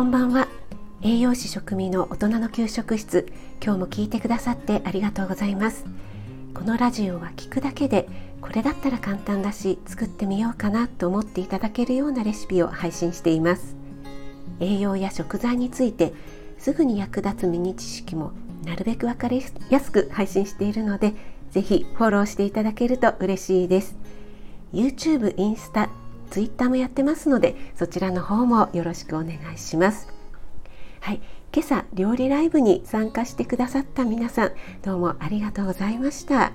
こんばんは。栄養士食味の大人の給食室今日も聞いてくださってありがとうございます。このラジオは聞くだけでこれだったら簡単だし作ってみようかなと思っていただけるようなレシピを配信しています。栄養や食材についてすぐに役立つミニ知識もなるべく分かりやすく配信しているのでぜひフォローしていただけると嬉しいです。YouTube、インスタ、ツイッターもやってますのでそちらの方もよろしくお願いします。はい、今朝料理ライブに参加してくださった皆さんどうもありがとうございました。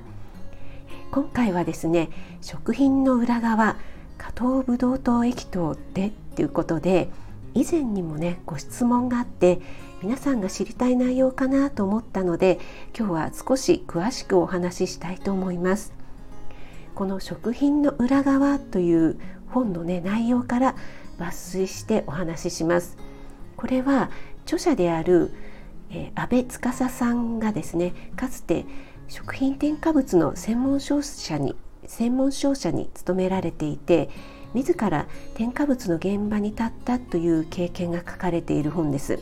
今回はですね食品の裏側加糖ブドウ糖液糖でっていうことで以前にもねご質問があって皆さんが知りたい内容かなと思ったので今日は少し詳しくお話ししたいと思います。この食品の裏側という本のね内容から抜粋してお話ししますこれは著者である、えー、安倍司さんがですねかつて食品添加物の専門商社に専門商社に勤められていて自ら添加物の現場に立ったという経験が書かれている本です。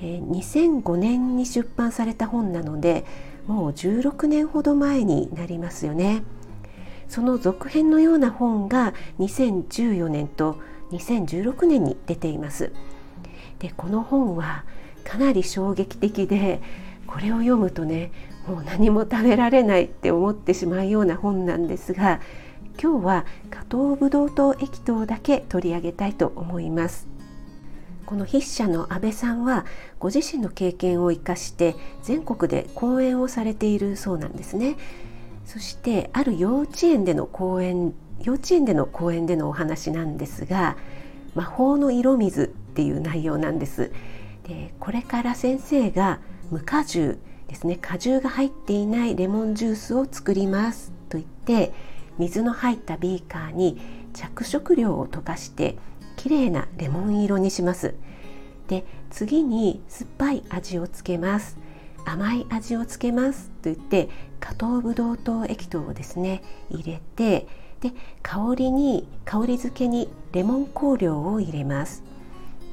で2005年に出版された本なのでもう16年ほど前になりますよね。その続編のような本が2014年と2016年に出ています。でこの本はかなり衝撃的でこれを読むとねもう何も食べられないって思ってしまうような本なんですが今日は加糖ブドウ糖液糖だけ取り上げたいと思います。この筆者の安倍さんはご自身の経験を生かして全国で講演をされているそうなんですね。そしてある幼稚園での講演幼稚園での講演でのお話なんですが魔法の色水っていう内容なんです。でこれから先生が無果汁ですね果汁が入っていないレモンジュースを作りますと言って水の入ったビーカーに着色料を溶かしてきれいなレモン色にしますで次に酸っぱい味をつけます甘い味をつけますと言って加糖ブドウ糖液糖をですね入れてで香りに香り付けにレモン香料を入れます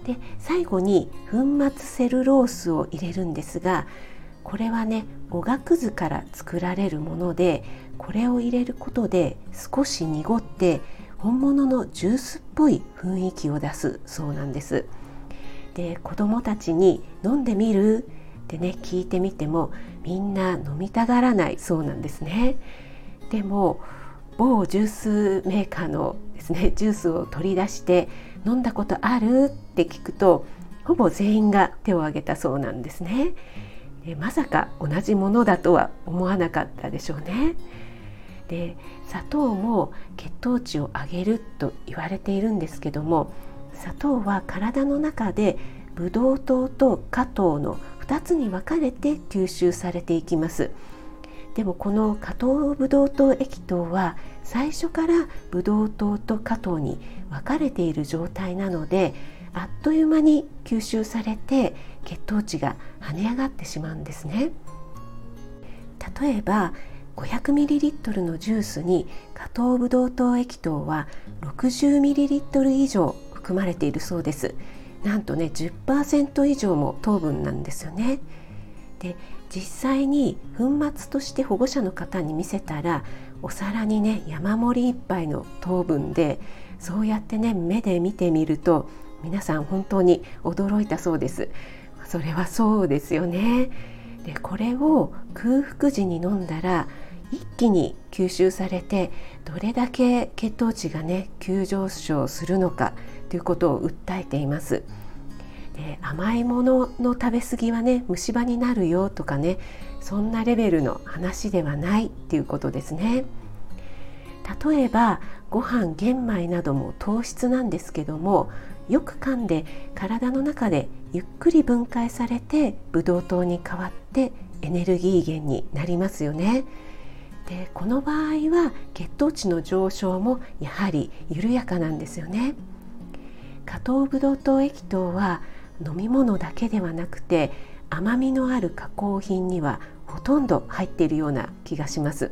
で最後に粉末セルロースを入れるんですがこれはねおがくずから作られるものでこれを入れることで少し濁って本物のジュースっぽい雰囲気を出すそうなんです。で子どもたちに「飲んでみる?」ってね聞いてみてもみんな飲みたがらないそうなんですね。でも某ジュースメーカーのですねジュースを取り出して飲んだことあるって聞くとほぼ全員が手を挙げたそうなんですね。でまさか同じものだとは思わなかったでしょうね。で砂糖も血糖値を上げると言われているんですけども砂糖は体の中でブドウ糖と果糖の2つに分かれて吸収されていきます。でもこの果糖ブドウ糖液糖は最初からブドウ糖と果糖に分かれている状態なのであっという間に吸収されて血糖値が跳ね上がってしまうんですね。例えば 500ml のジュースに加糖ブドウ糖液糖は 60ml 以上含まれているそうです。なんとね10%以上も糖分なんですよね。で実際に粉末として保護者の方に見せたらお皿にね山盛り一杯の糖分でそうやってね目で見てみると皆さん本当に驚いたそうです。それはそうですよね。でこれを空腹時に飲んだら一気に吸収されてどれだけ血糖値がね急上昇するのかということを訴えています。で甘いものの食べ過ぎはね虫歯になるよとかねそんなレベルの話ではないっていうことですね。例えばご飯玄米なども糖質なんですけどもよく噛んで体の中でゆっくり分解されてブドウ糖に変わってエネルギー源になりますよね。でこの場合は血糖値の上昇もやはり緩やかなんですよね。加糖ブドウ糖液糖は飲み物だけではなくて甘みのある加工品にはほとんど入っているような気がします。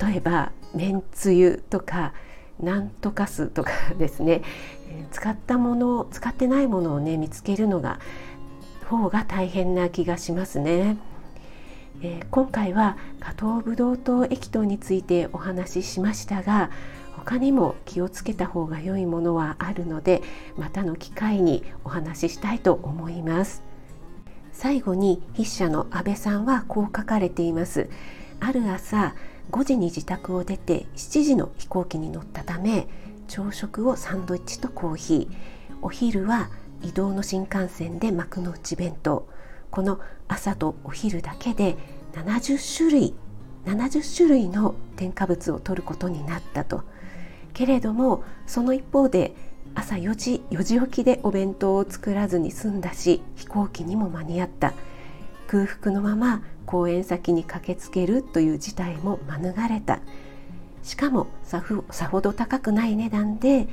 例えばめんつゆとかなんとかすとかですね使ったもの使ってないものをね見つけるのが方が大変な気がしますね。えー、今回は加糖ブドウ糖液糖についてお話ししましたが他にも気をつけた方が良いものはあるのでまたの機会にお話ししたいと思います。最後に筆者の安倍さんはこう書かれています。ある朝5時に自宅を出て7時の飛行機に乗ったため朝食をサンドイッチとコーヒー。お昼は移動の新幹線で幕の内弁当。この朝とお昼だけで70種類70種類の添加物を取ることになったと。けれどもその一方で朝4時4時起きでお弁当を作らずに済んだし飛行機にも間に合った。空腹のまま公園先に駆けつけるという事態も免れた。しかもさほど高くない値段で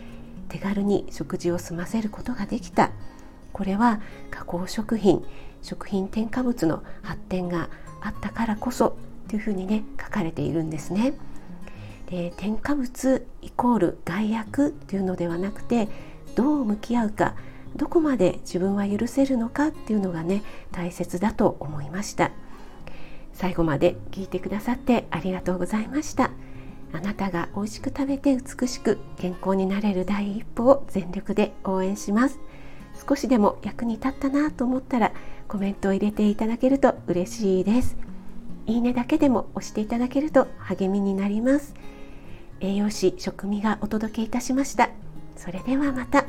手軽に食事を済ませることができた。これは加工食品食品添加物の発展があったからこそというふうにね書かれているんですね。で添加物イコール害悪というのではなくてどう向き合うかどこまで自分は許せるのかっていうのがね大切だと思いました。最後まで聞いてくださってありがとうございました。あなたが美味しく食べて美しく健康になれる第一歩を全力で応援します。少しでも役に立ったなと思ったらコメントを入れていただけると嬉しいです。いいねだけでも押していただけると励みになります。栄養士食味がお届けいたしました。それではまた。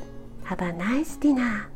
Have a nice dinner.